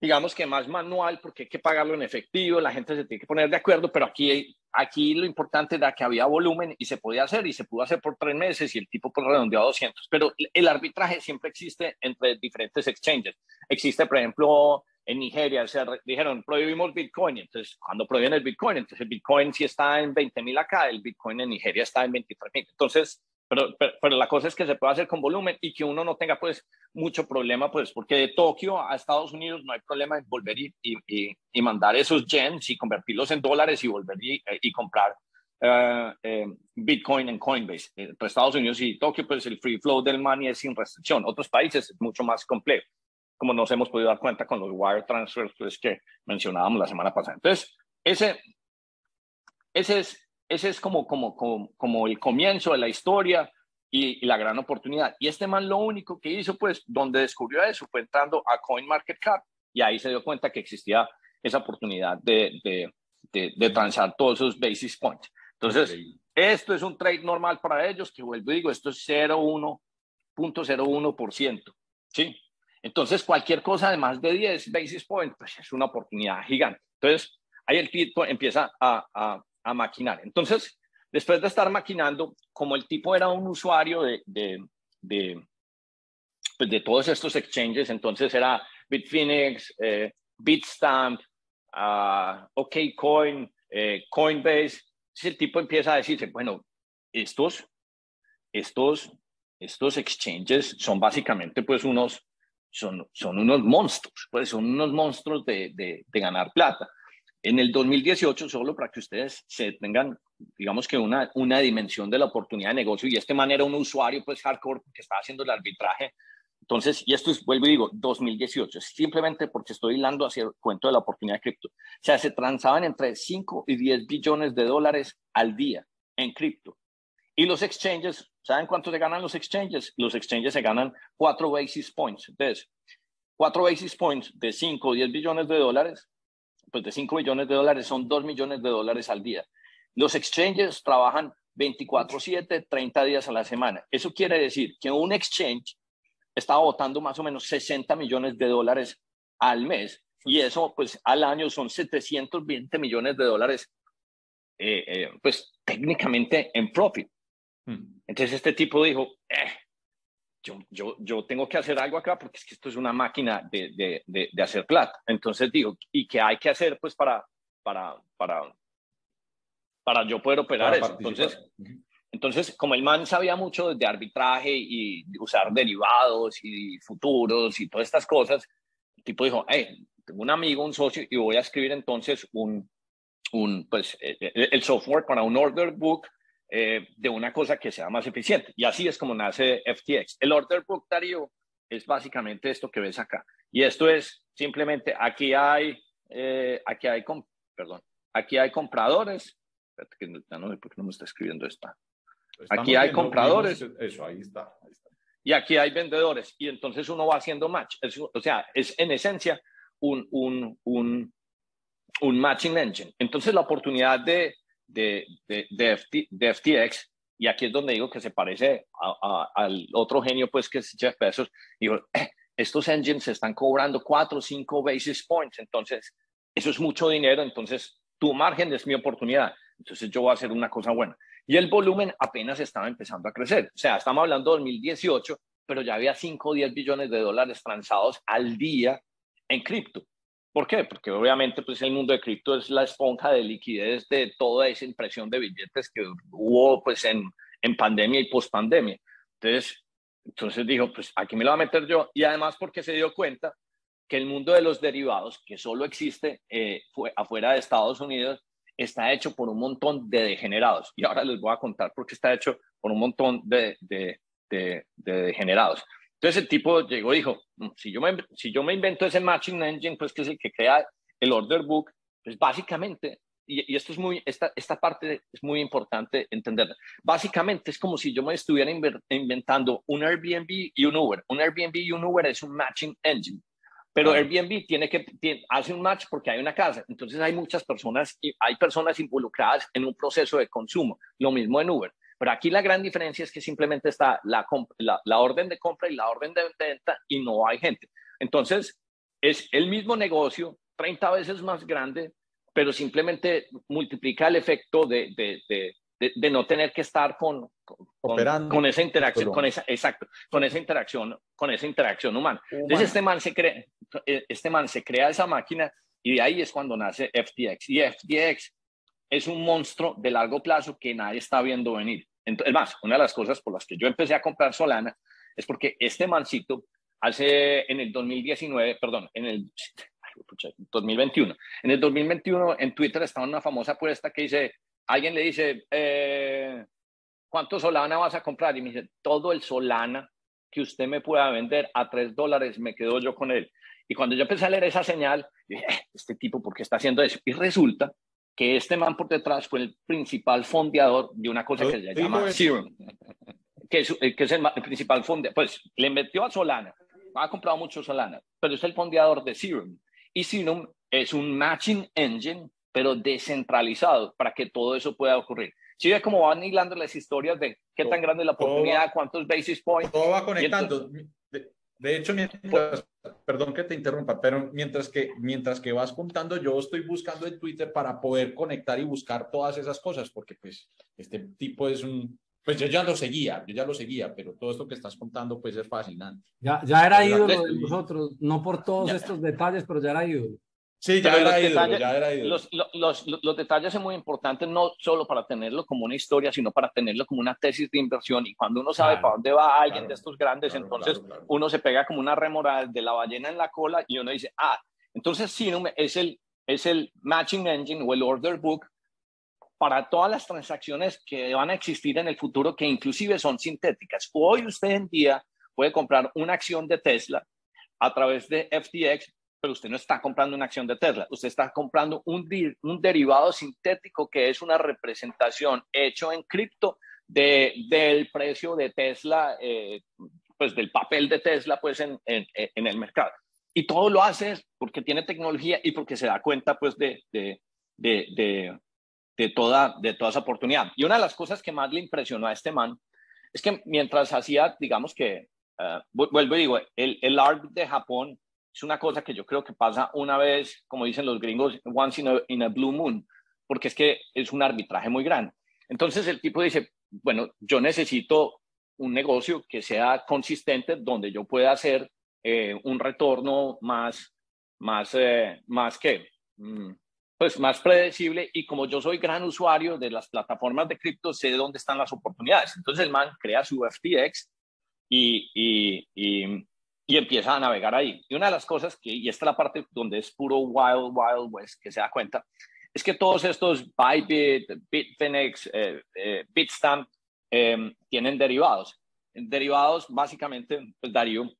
digamos que más manual porque hay que pagarlo en efectivo, la gente se tiene que poner de acuerdo, pero aquí, aquí lo importante era que había volumen y se podía hacer y se pudo hacer por tres meses y el tipo redondeó a 200, pero el arbitraje siempre existe entre diferentes exchanges. Existe, por ejemplo, en Nigeria, se dijeron, prohibimos Bitcoin, entonces cuando prohíben el Bitcoin, entonces el Bitcoin si está en 20 mil acá, el Bitcoin en Nigeria está en 23 mil. Entonces, pero, pero, la cosa es que se puede hacer con volumen y que uno no tenga pues mucho problema, pues porque de Tokio a Estados Unidos no hay problema en volver y, y, y mandar esos yens y convertirlos en dólares y volver y, y comprar uh, eh, Bitcoin en Coinbase. Entre Estados Unidos y Tokio, pues el free flow del money es sin restricción. Otros países es mucho más complejo, como nos hemos podido dar cuenta con los wire transfers pues, que mencionábamos la semana pasada. Entonces, ese, ese es ese es como, como, como, como el comienzo de la historia y, la gran oportunidad. Y este man lo único que hizo, pues, donde descubrió eso, fue entrando a CoinMarketCap y ahí se dio cuenta que existía esa oportunidad de, de, de, transar todos esos basis points. Entonces, esto es un trade normal para ellos, que vuelvo y digo, esto es 0,1.01%. ¿Sí? Entonces, cualquier cosa de más de 10 basis points, pues es una oportunidad gigante. Entonces, ahí el tipo empieza a, a, a maquinar. Entonces, después de estar maquinando, como el tipo era un usuario de, pues de todos estos exchanges, entonces era Bitfinex, eh, Bitstamp, uh, OKCoin, eh, Coinbase, el tipo empieza a decirse, bueno, estos, estos, estos exchanges son básicamente pues unos, son, son unos monstruos, pues son unos monstruos de, de ganar plata. En el 2018, solo para que ustedes se tengan, digamos que una, una dimensión de la oportunidad de negocio, y este man era un usuario pues hardcore que estaba haciendo el arbitraje. Entonces, y esto es, vuelvo y digo, 2018, simplemente porque estoy hilando hacia el cuento de la oportunidad de cripto. O sea, se transaban entre 5 y 10 billones de dólares al día en cripto. Y los exchanges, ¿saben cuánto se ganan los exchanges? Los exchanges se ganan 4 basis points. Entonces, 4 basis points de 5 o 10 billones de dólares pues de 5 millones de dólares son 2 millones de dólares al día. Los exchanges trabajan 24/7, 30 días a la semana. Eso quiere decir que un exchange está botando más o menos 60 millones de dólares al mes y eso pues al año son 720 millones de dólares eh, eh, pues técnicamente en profit. Hmm. Entonces este tipo dijo, eh, yo, yo, yo tengo que hacer algo acá porque es que esto es una máquina de, de, de, hacer plata. Entonces digo, ¿y qué hay que hacer pues para, para, para, para yo poder operar eso? Entonces, Entonces, como el man sabía mucho de arbitraje y usar derivados y futuros y todas estas cosas, el tipo dijo, hey, tengo un amigo, un socio, y voy a escribir entonces un, un pues, eh, eh, el software para un order book eh, de una cosa que sea más eficiente. Y así es como nace FTX. El order book, Darío, es básicamente esto que ves acá. Y esto es simplemente, aquí hay, aquí hay, perdón, aquí hay compradores. Espérate que no sé por qué no me está escribiendo esta. Aquí hay compradores. Eso, ahí está, Y aquí hay vendedores. Y entonces uno va haciendo match. o sea, es en esencia un, un, un, un matching engine. Entonces la oportunidad de, de, de, de, FTX, y aquí es donde digo que se parece al otro genio, pues que es Jeff Bezos, digo, estos engines se están cobrando 4 o 5 basis points, entonces eso es mucho dinero, entonces tu margen es mi oportunidad, entonces yo voy a hacer una cosa buena. Y el volumen apenas estaba empezando a crecer. O sea, estamos hablando de 2018, pero ya había 5 o 10 billones de dólares transados al día en cripto. ¿Por qué? Porque obviamente pues el mundo de cripto es la esponja de liquidez de toda esa impresión de billetes que hubo pues en, en pandemia y post pandemia. Entonces, entonces dijo, pues aquí me lo voy a meter yo. Y además porque se dio cuenta que el mundo de los derivados, que solo existe eh, fue afuera de Estados Unidos, está hecho por un montón de degenerados. Y ahora les voy a contar por qué está hecho por un montón de, de, de, degenerados. Entonces el tipo llegó y dijo, mm, si yo, me, si yo me invento ese matching engine, pues que es el que crea el order book, pues básicamente, y, esto es muy, esta, esta parte es muy importante entenderla, básicamente es como si yo me estuviera inventando un Airbnb y un Uber. Un Airbnb y un Uber es un matching engine. Pero Airbnb tiene que hace un match porque hay una casa. Entonces hay muchas personas y hay personas involucradas en un proceso de consumo. Lo mismo en Uber. Pero aquí la gran diferencia es que simplemente está la, la, la orden de compra y la orden de venta y no hay gente. Entonces es el mismo negocio, 30 veces más grande, pero simplemente multiplica el efecto de, de, de, de, no tener que estar con, con, con esa interacción, con esa, exacto, con esa interacción, con esa interacción humana. Entonces este man, se crea, este man se crea esa máquina y de ahí es cuando nace FTX. Y FTX es un monstruo de largo plazo que nadie está viendo venir. Entonces, más, una de las cosas por las que yo empecé a comprar Solana es porque este mancito hace en el 2019, perdón, en el 2021, en el 2021 en Twitter estaba una famosa apuesta que dice, alguien le dice, eh, ¿cuánto Solana vas a comprar? Y me dice, todo el Solana que usted me pueda vender a tres dólares, me quedo yo con él. Y cuando yo empecé a leer esa señal, dije, eh, este tipo, ¿por qué está haciendo eso? Y resulta que este man por detrás fue el principal fondeador de una cosa que se llama Serum, que es, eh, que es el, principal fondeador. Pues le metió a Solana, ha comprado mucho Solana, pero es el fondeador de Serum. Y Serum es un matching engine, pero descentralizado para que todo eso pueda ocurrir. Si ve cómo van hilando las historias de qué tan grande es la oportunidad, cuántos basis points. Todo va conectando. De, hecho, mientras, perdón que te interrumpa, pero mientras que, mientras que vas contando, yo estoy buscando en Twitter para poder conectar y buscar todas esas cosas, porque pues este tipo es un, pues yo ya lo seguía, yo ya lo seguía, pero todo esto que estás contando pues es fascinante. Ya, ya era ídolo de nosotros, no por todos estos detalles, pero ya era ídolo. Sí, ya era, ídolo, ya era ídolo. Los, los, los, detalles son muy importantes, no solo para tenerlo como una historia, sino para tenerlo como una tesis de inversión. Y cuando uno sabe para dónde va alguien de estos grandes, entonces uno se pega como una remora de la ballena en la cola y uno dice, ah, entonces Sinum es el, es el matching engine o el order book para todas las transacciones que van a existir en el futuro, que inclusive son sintéticas. Hoy usted en día puede comprar una acción de Tesla a través de FTX pero usted no está comprando una acción de Tesla, usted está comprando un, un derivado sintético que es una representación hecho en cripto de, del precio de Tesla, eh, pues del papel de Tesla pues en, en, en, el mercado. Y todo lo hace porque tiene tecnología y porque se da cuenta pues de, de, de, de, toda, de toda esa oportunidad. Y una de las cosas que más le impresionó a este man es que mientras hacía, digamos que, uh, vuelvo y digo, el, el ARB de Japón es una cosa que yo creo que pasa una vez, como dicen los gringos, once in a, blue moon, porque es que es un arbitraje muy grande. Entonces el tipo dice, bueno, yo necesito un negocio que sea consistente, donde yo pueda hacer eh, un retorno más, más, eh, más que, mm, pues más predecible y como yo soy gran usuario de las plataformas de cripto, sé dónde están las oportunidades. Entonces el man crea su FTX y, y, y, y, empieza a navegar ahí. Y una de las cosas que, y esta es la parte donde es puro wild, wild west, que se da cuenta, es que todos estos Bybit, Bitfinex, eh, eh, Bitstamp eh, tienen derivados. Derivados, básicamente, pues Darío,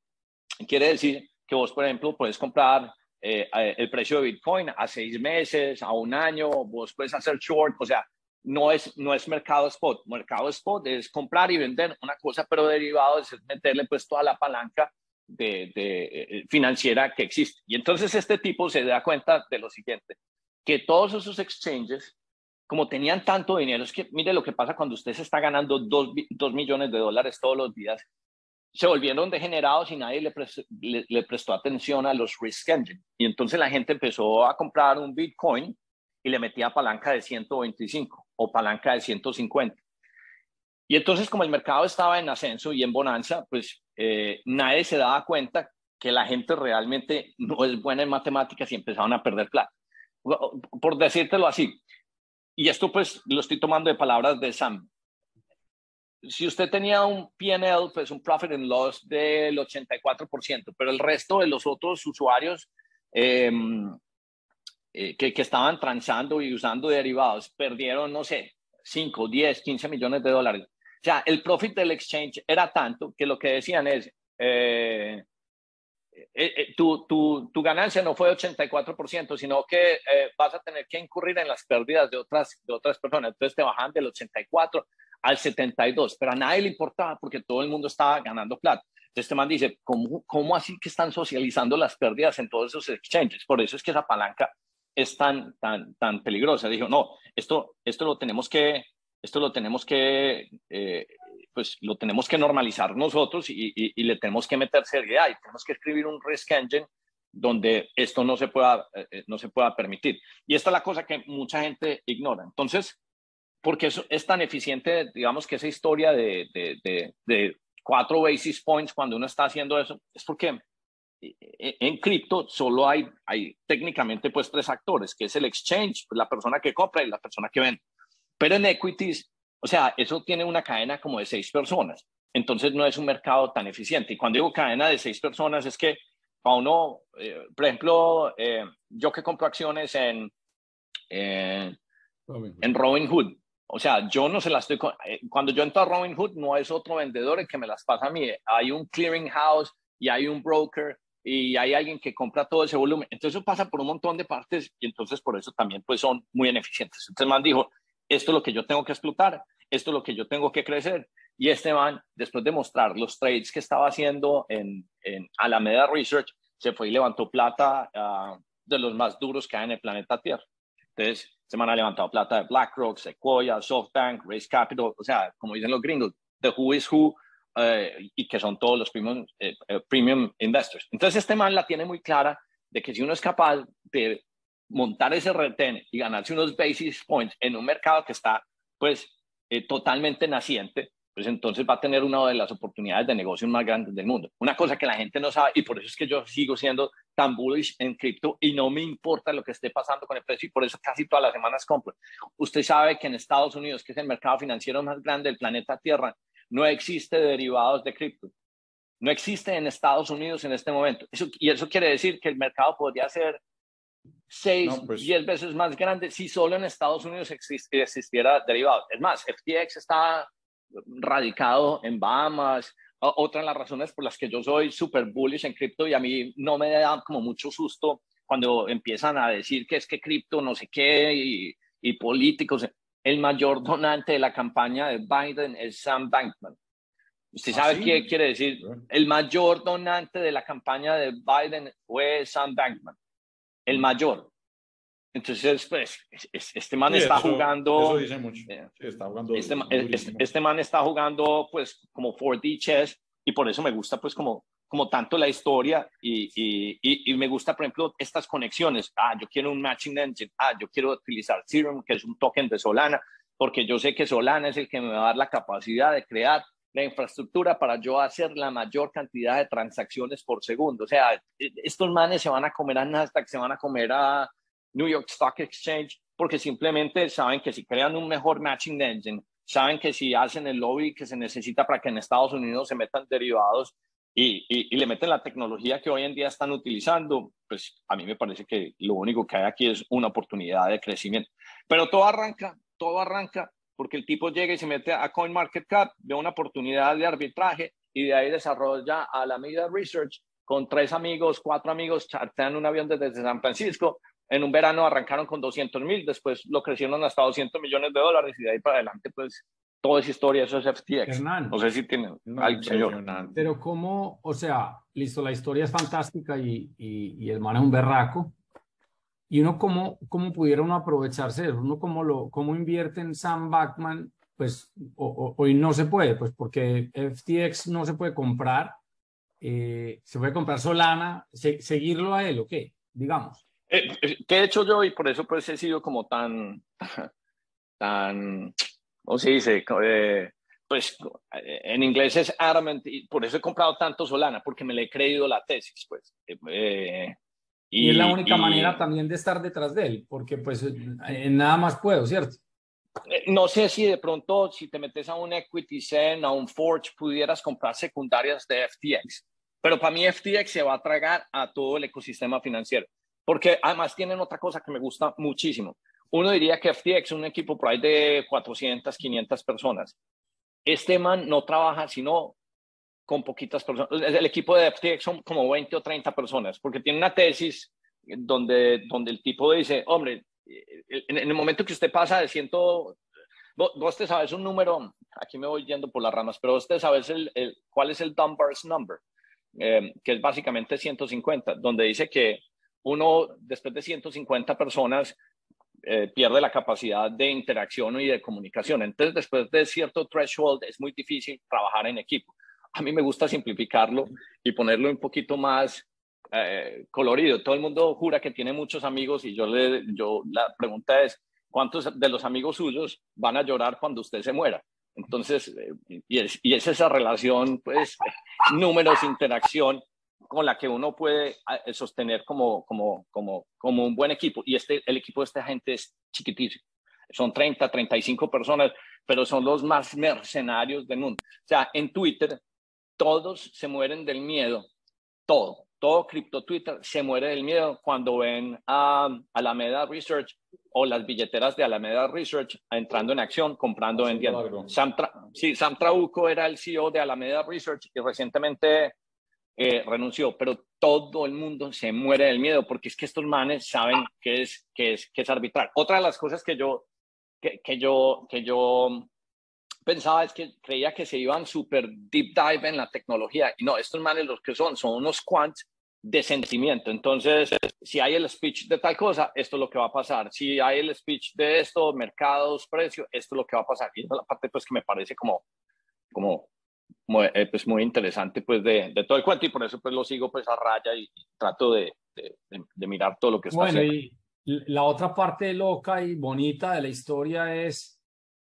quiere decir que vos, por ejemplo, puedes comprar eh, el precio de Bitcoin a seis meses, a un año, vos puedes hacer short, o sea, no es, no es mercado spot. Mercado spot es comprar y vender una cosa, pero derivado es meterle pues toda la palanca de, de, eh, financiera que existe. Y entonces este tipo se da cuenta de lo siguiente, que todos esos exchanges, como tenían tanto dinero, es que mire lo que pasa cuando usted se está ganando dos, dos millones de dólares todos los días se volvieron degenerados y nadie le, le, prestó atención a los risk engine. Y entonces la gente empezó a comprar un Bitcoin y le metía palanca de 125 o palanca de 150. Y entonces como el mercado estaba en ascenso y en bonanza, pues eh, nadie se daba cuenta que la gente realmente no es buena en matemáticas y empezaron a perder plata. Por decírtelo así. Y esto pues lo estoy tomando de palabras de Sam si usted tenía un PNL, pues un profit and loss del 84%, pero el resto de los otros usuarios em, eh, que, que, estaban transando y usando derivados perdieron, no sé, 5, 10, 15 millones de dólares. O sea, el profit del exchange era tanto que lo que decían es, eh, eh, tu, tu, tu, ganancia no fue 84%, sino que vas a tener que incurrir en las pérdidas de otras, de otras personas. Entonces te bajan del 84 al 72, pero a nadie le importaba porque todo el mundo estaba ganando plata. Entonces este man dice, ¿cómo, ¿cómo así que están socializando las pérdidas en todos esos exchanges? Por eso es que esa palanca es tan, tan, tan peligrosa. Dijo, no, esto, esto lo tenemos que, esto lo tenemos que, eh, pues lo tenemos que normalizar nosotros y, y, le tenemos que meter seriedad y tenemos que escribir un risk engine donde esto no se pueda, eh, no se pueda permitir. Y esta es la cosa que mucha gente ignora. Entonces, porque es, es tan eficiente, digamos que esa historia de, de, de, cuatro basis points cuando uno está haciendo eso, es porque en cripto solo hay, hay técnicamente pues tres actores, que es el exchange, pues, la persona que compra y la persona que vende. Pero en equities, o sea, eso tiene una cadena como de seis personas. Entonces no es un mercado tan eficiente. Y cuando digo cadena de seis personas es que para uno, eh, por ejemplo, eh, yo que compro acciones en, en Robinhood, o sea, yo no se las estoy... Eh, cuando yo entro a Robinhood, no es otro vendedor el que me las pasa a mí. Hay un clearing house y hay un broker y hay alguien que compra todo ese volumen. Entonces eso pasa por un montón de partes y entonces por eso también pues son muy ineficientes. Entonces man dijo, esto es lo que yo tengo que explotar, esto es lo que yo tengo que crecer. Y este man, después de mostrar los trades que estaba haciendo en, en Alameda Research, se fue y levantó plata uh, de los más duros que hay en el planeta Tierra. Entonces, se me han levantado plata de BlackRock, Sequoia, SoftBank, Race Capital, o sea, como dicen los gringos, the who is who, eh, y que son todos los premium, eh, eh, premium investors. Entonces, este man la tiene muy clara de que si uno es capaz de montar ese retén y ganarse unos basis points en un mercado que está, pues, totalmente naciente, pues entonces va a tener una de las oportunidades de negocio más grandes del mundo. Una cosa que la gente no sabe y por eso es que yo sigo siendo tan bullish en cripto y no me importa lo que esté pasando con el precio y por eso casi todas las semanas compro. Usted sabe que en Estados Unidos, que es el mercado financiero más grande del planeta Tierra, no existe derivados de cripto. No existe en Estados Unidos en este momento. Eso, y eso quiere decir que el mercado podría ser seis, pues diez veces más grande si solo en Estados Unidos existiera derivados. Es más, FTX está radicado en Bahamas, otra de las razones por las que yo soy súper bullish en cripto y a mí no me da como mucho susto cuando empiezan a decir que es que cripto no sé qué y, y, políticos. El mayor donante de la campaña de Biden es Sam Bankman. ¿Usted ¿Ah, sabe qué quiere decir? El mayor donante de la campaña de Biden fue Sam Bankman. El mayor. Entonces, pues, este man está jugando. Eso dice mucho. Eh, está jugando este, este, este, man está jugando, pues, como 4D chess y por eso me gusta, pues, como, como tanto la historia y, y, y, me gusta, por ejemplo, estas conexiones. Ah, yo quiero un matching engine. Ah, yo quiero utilizar Serum, que es un token de Solana, porque yo sé que Solana es el que me va a dar la capacidad de crear la infraestructura para yo hacer la mayor cantidad de transacciones por segundo. O sea, e, estos manes se van a comer a Nasdaq, se van a comer a New York Stock Exchange, porque simplemente saben que si crean un mejor matching engine, saben que si hacen el lobby que se necesita para que en Estados Unidos se metan derivados y, y, le meten la tecnología que hoy en día están utilizando, pues a mí me parece que lo único que hay aquí es una oportunidad de crecimiento. Pero todo arranca, todo arranca porque el tipo llega y se mete a CoinMarketCap, ve una oportunidad de arbitraje y de ahí desarrolla a la medida research con tres amigos, cuatro amigos, chartean un avión desde San Francisco. En un verano arrancaron con 200 mil, después lo crecieron hasta 200 millones de dólares y de ahí para adelante, pues toda esa historia, eso es FTX. Hernán, no sé si tiene No, señor. pero cómo, o sea, listo, la historia es fantástica y, y, y el man es un berraco. Y uno cómo, cómo pudiera uno aprovecharse de eso, uno cómo, lo, cómo invierte en Sam Backman, pues o- o- hoy no se puede, pues porque FTX no se puede comprar, eh, se puede comprar Solana, se- seguirlo a él, ¿o qué? Digamos. Eh, eh, ¿Qué he hecho yo? Y por eso pues he sido como tan, tan, ¿cómo se dice? Eh, pues eh, en inglés es adamant, y por eso he comprado tanto Solana, porque me le he creído la tesis, pues. Eh, Y, es la única y- manera también de estar detrás de él, porque pues nada más puedo, ¿cierto? Eh, No sé si de pronto, si te metes a un Equity Zen, a un Forge, pudieras comprar secundarias de FTX. Pero para mí FTX se va a tragar a todo el ecosistema financiero. Porque además tienen otra cosa que me gusta muchísimo. Uno diría que FTX es un equipo por ahí de 400, 500 personas. Este man no trabaja sino con poquitas personas. El equipo de FTX son como 20 o 30 personas, porque tiene una tesis donde, donde el tipo dice, hombre, eh, en, el momento que usted pasa de ciento, vos, vos te sabes un número, aquí me voy yendo por las ramas, pero vos te sabes el, el- cuál es el Dunbar's number, eh, que es básicamente 150, donde dice que uno, después de 150 personas, eh, pierde la capacidad de interacción y de comunicación. Entonces, después de cierto threshold, es muy difícil trabajar en equipo. A mí me gusta simplificarlo y ponerlo un poquito más eh, colorido. Todo el mundo jura que tiene muchos amigos y yo le, yo, la pregunta es, ¿cuántos de los amigos suyos van a llorar cuando usted se muera? Entonces, eh, y, es, y es esa relación, pues, números, interacción con la que uno puede eh, sostener como, como, como, como un buen equipo. Y este, el equipo de esta gente es chiquitísimo. Son 30, 35 personas, pero son los más mercenarios del mundo. O sea, en Twitter todos se mueren del miedo, todo, todo cripto Twitter se muere del miedo cuando ven a Alameda Research o las billeteras de Alameda Research entrando en acción, comprando, vendiendo. Sam, Tra sí, Sam Trabuco era el CEO de Alameda Research y recientemente eh, renunció, pero todo el mundo se muere del miedo porque es que estos manes saben que es, que es, que es arbitrar. Otra de las cosas que yo, que, que yo, que yo pensaba es que creía que se iban súper deep dive en la tecnología. Y no, estos manes los que son, son unos quants de sentimiento. Entonces, si hay el speech de tal cosa, esto es lo que va a pasar. Si hay el speech de esto, mercados, precio, esto es lo que va a pasar. Y esa es la parte pues que me parece como, como muy, eh, pues, muy interesante pues de, de, todo el cuento y por eso pues lo sigo pues a raya y, y trato de, de, de, mirar todo lo que está bueno, haciendo. y la otra parte loca y bonita de la historia es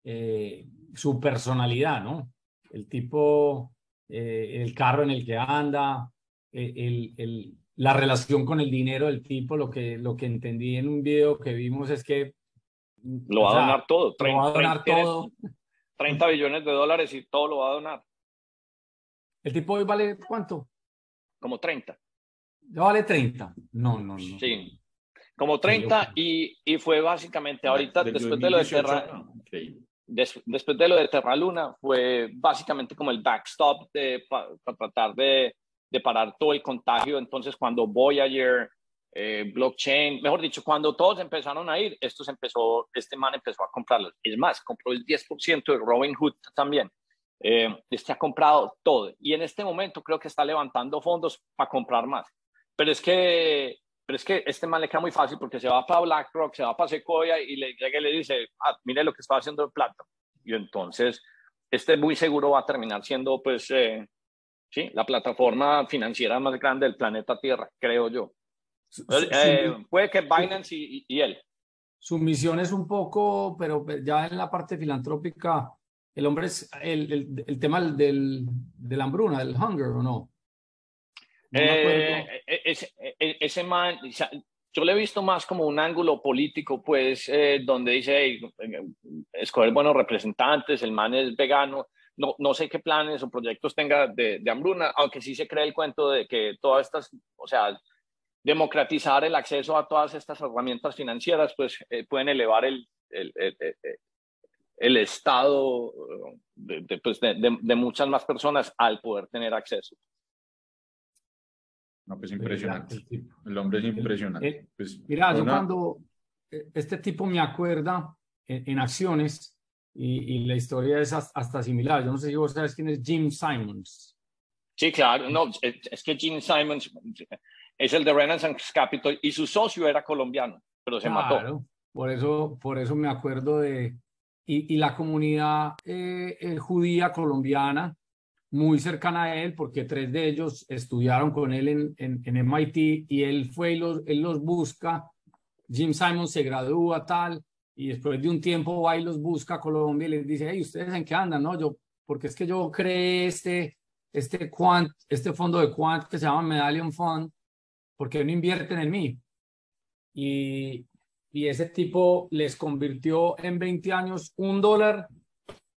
eh, su personalidad, ¿no? El tipo, eh, el carro en el que anda, eh, el, el, la relación con el dinero del tipo, lo que, lo que entendí en un video que vimos es que... Lo va a donar todo. 30, lo va a donar 30, todo. 30 billones de dólares y todo lo va a donar. ¿El tipo hoy vale cuánto? Como 30. ¿No vale 30? No, no, no. Sí. Como 30 y, y fue básicamente ahorita, después de lo de 2018, Terra. Des, después de lo de Terra Luna, fue básicamente como el backstop de, para pa tratar de, parar todo el contagio. Entonces, cuando Voyager, eh, blockchain, mejor dicho, cuando todos empezaron a ir, esto se empezó, este man empezó a comprarlos. Es más, compró el 10% de Robin Hood también. Eh, este ha comprado todo y en este momento creo que está levantando fondos para comprar más. Pero es que, pero es que este man le queda muy fácil porque se va para BlackRock, se va para Sequoia y le llega y le dice, ah, mire lo que está haciendo el plata. Y entonces, este muy seguro va a terminar siendo, pues, eh, sí, la plataforma financiera más grande del planeta Tierra, creo yo. Eh, puede que Binance y, y, y él. Su misión es un poco, pero ya en la parte filantrópica, el hombre es el, el, el tema del, de la hambruna, del hunger, ¿o no? No eh, ese, ese, man, yo le he visto más como un ángulo político, pues, eh, donde dice, escoger buenos representantes, el man es vegano, no, no sé qué planes o proyectos tenga de, de hambruna, aunque sí se cree el cuento de que todas estas, o sea, democratizar el acceso a todas estas herramientas financieras, pues eh, pueden elevar el, el, el, el estado de, pues de, de, muchas más personas al poder tener acceso. No, pues impresionante. El hombre es impresionante. Pues, mira, yo cuando eh, este tipo me acuerda en, acciones y, y, la historia es hasta similar. Yo no sé si vos sabes quién es Jim Simons. Sí, claro. No, es que Jim Simons es el de Renaissance Capital y su socio era colombiano, pero se claro, mató. Por eso, por eso me acuerdo de... Y, y la comunidad eh, eh, judía colombiana muy cercana a él porque tres de ellos estudiaron con él en, en, en MIT y él fue y los, él los busca. Jim Simon se gradúa tal y después de un tiempo va y los busca a Colombia y les dice, hey, ¿ustedes en qué andan? No, yo, porque es que yo creé este, este, quant, este fondo de quant que se llama Medallion Fund, porque no invierten en mí? Y, y ese tipo les convirtió en 20 años un dólar,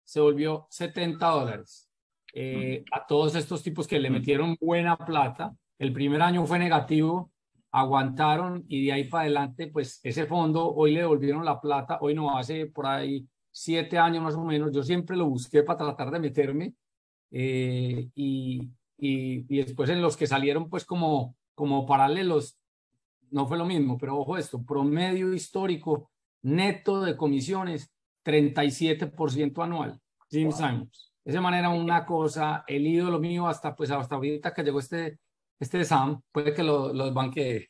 se volvió 70 dólares eh, a todos estos tipos que le metieron buena plata. El primer año fue negativo, aguantaron y de ahí para adelante, pues ese fondo hoy le devolvieron la plata, hoy no hace por ahí siete años más o menos. Yo siempre lo busqué para tratar de meterme eh, y, y, y, después en los que salieron pues como, como paralelos, no fue lo mismo, pero ojo esto, promedio histórico neto de comisiones, 37% anual, Jim Simons. Esa manera una cosa, el ídolo mío hasta pues hasta ahorita que llegó este, este Sam, puede que lo, los banquee.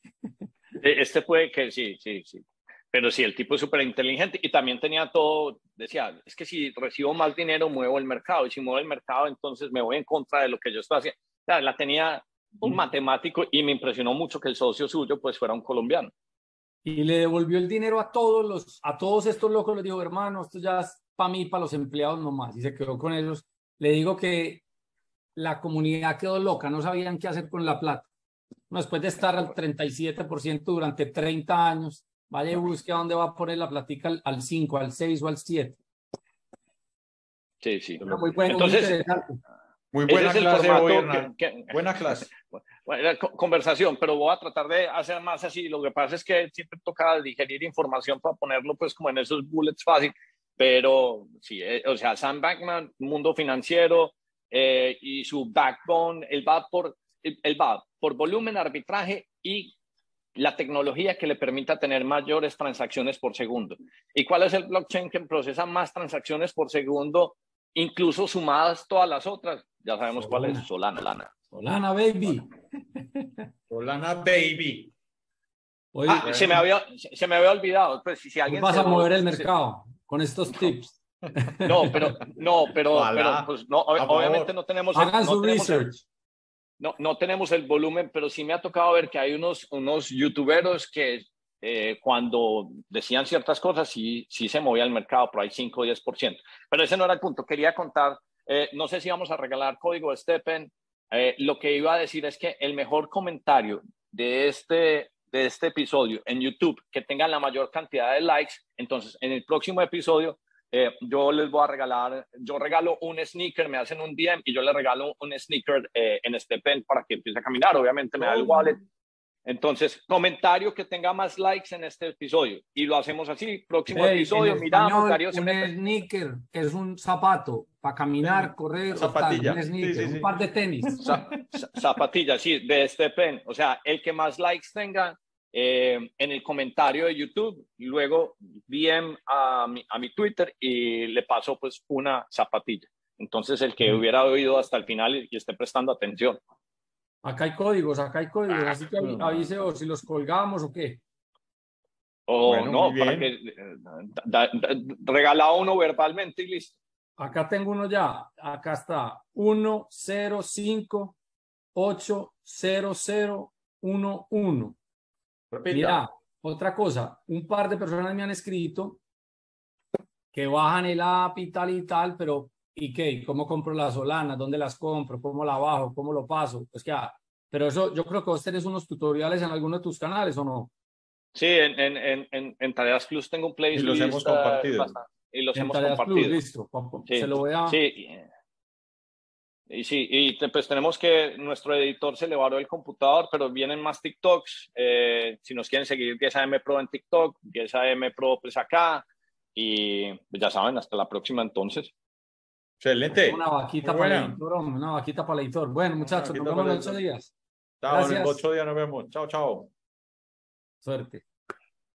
E, este puede que sí, sí, sí. Pero sí, el tipo es súper inteligente y también tenía todo, decía, es que si recibo más dinero muevo el mercado y si muevo el mercado entonces me voy en contra de lo que yo estoy haciendo. O sea, la tenía un matemático y me impresionó mucho que el socio suyo pues fuera un colombiano. Y le devolvió el dinero a todos los, a todos estos locos, les digo, hermano, esto ya para mí, para los empleados nomás, y se quedó con ellos. Le digo que la comunidad quedó loca, no sabían qué hacer con la plata. Después de estar al 37% durante 30 años, vaya y busque a dónde va a poner la platica al, 5, al 6 o al 7. Sí, sí. Muy bueno, Entonces, muy buena clase, buena clase. conversación, pero voy a tratar de hacer más así. Lo que pasa es que siempre toca digerir información para ponerlo pues como en esos bullets fácil. Pero sí, eh, o sea, Sam Bankman, mundo financiero eh, y su backbone, él va, por, él va por volumen, arbitraje y la tecnología que le permita tener mayores transacciones por segundo. ¿Y cuál es el blockchain que procesa más transacciones por segundo, incluso sumadas todas las otras? Ya sabemos cuál es, Solana. Solana, Solana baby. Solana baby. Ah, se, me había, se me había olvidado. Pues, si alguien vas a mover el mercado con estos tips. No, pero, no, pero, pues, no, obviamente no tenemos. Hagan su research. no, no tenemos el volumen, pero sí me ha tocado ver que hay unos, unos youtuberos que eh, cuando decían ciertas cosas sí, sí se movía el mercado por ahí 5 o 10%. Pero ese no era el punto. Quería contar, eh, no sé si vamos a regalar código Stepen. Eh, lo que iba a decir es que el mejor comentario de este, de este episodio en YouTube que tengan la mayor cantidad de likes, entonces en el próximo episodio eh, yo les voy a regalar, yo regalo un sneaker, me hacen un DM y yo les regalo un sneaker eh, en este pen para que empiece a caminar, obviamente me da el oh. wallet. Entonces, comentario que tenga más likes en este episodio. Y lo hacemos así, próximo episodio, miramos, Darío Un sneaker es un zapato para caminar, correr, zapatilla. un, sneaker, un par de tenis. zapatilla, sí, de este pen. O sea, el que más likes tenga, eh, en el comentario de YouTube, luego DM a mi, a mi Twitter y le paso pues una zapatilla. Entonces el que hubiera oído hasta el final y, esté prestando atención. Acá hay códigos, acá hay códigos, así que ah, avise o si los colgamos o qué. O no, para que regala uno verbalmente y listo. Acá tengo uno ya, acá está 105 80011. Mira, otra cosa, un par de personas me han escrito que bajan el app y tal y tal, pero ¿y qué? ¿Cómo compro las solanas? ¿Dónde las compro? ¿Cómo la bajo? ¿Cómo lo paso? Pues que, ah, pero eso yo creo que vos tenés unos tutoriales en alguno de tus canales o no. Sí, en, en, en, en Tareas Plus tengo un playlist. Y los hemos compartido. Y los En hemos Tareas compartido. Plus, listo. Sí, Se lo voy a... Sí. Y sí, y te- pues tenemos que nuestro editor se le varó el computador, pero vienen más TikToks. Eh, si nos quieren seguir 10AM Pro en TikTok, 10AM Pro pues acá. Y pues, ya saben, hasta la próxima entonces. Excelente. Una vaquita Muy para el editor, una vaquita para el editor. Bueno, muchachos, nos vemos en ocho días. Chao, en ocho días nos vemos. Chao, chao. Suerte.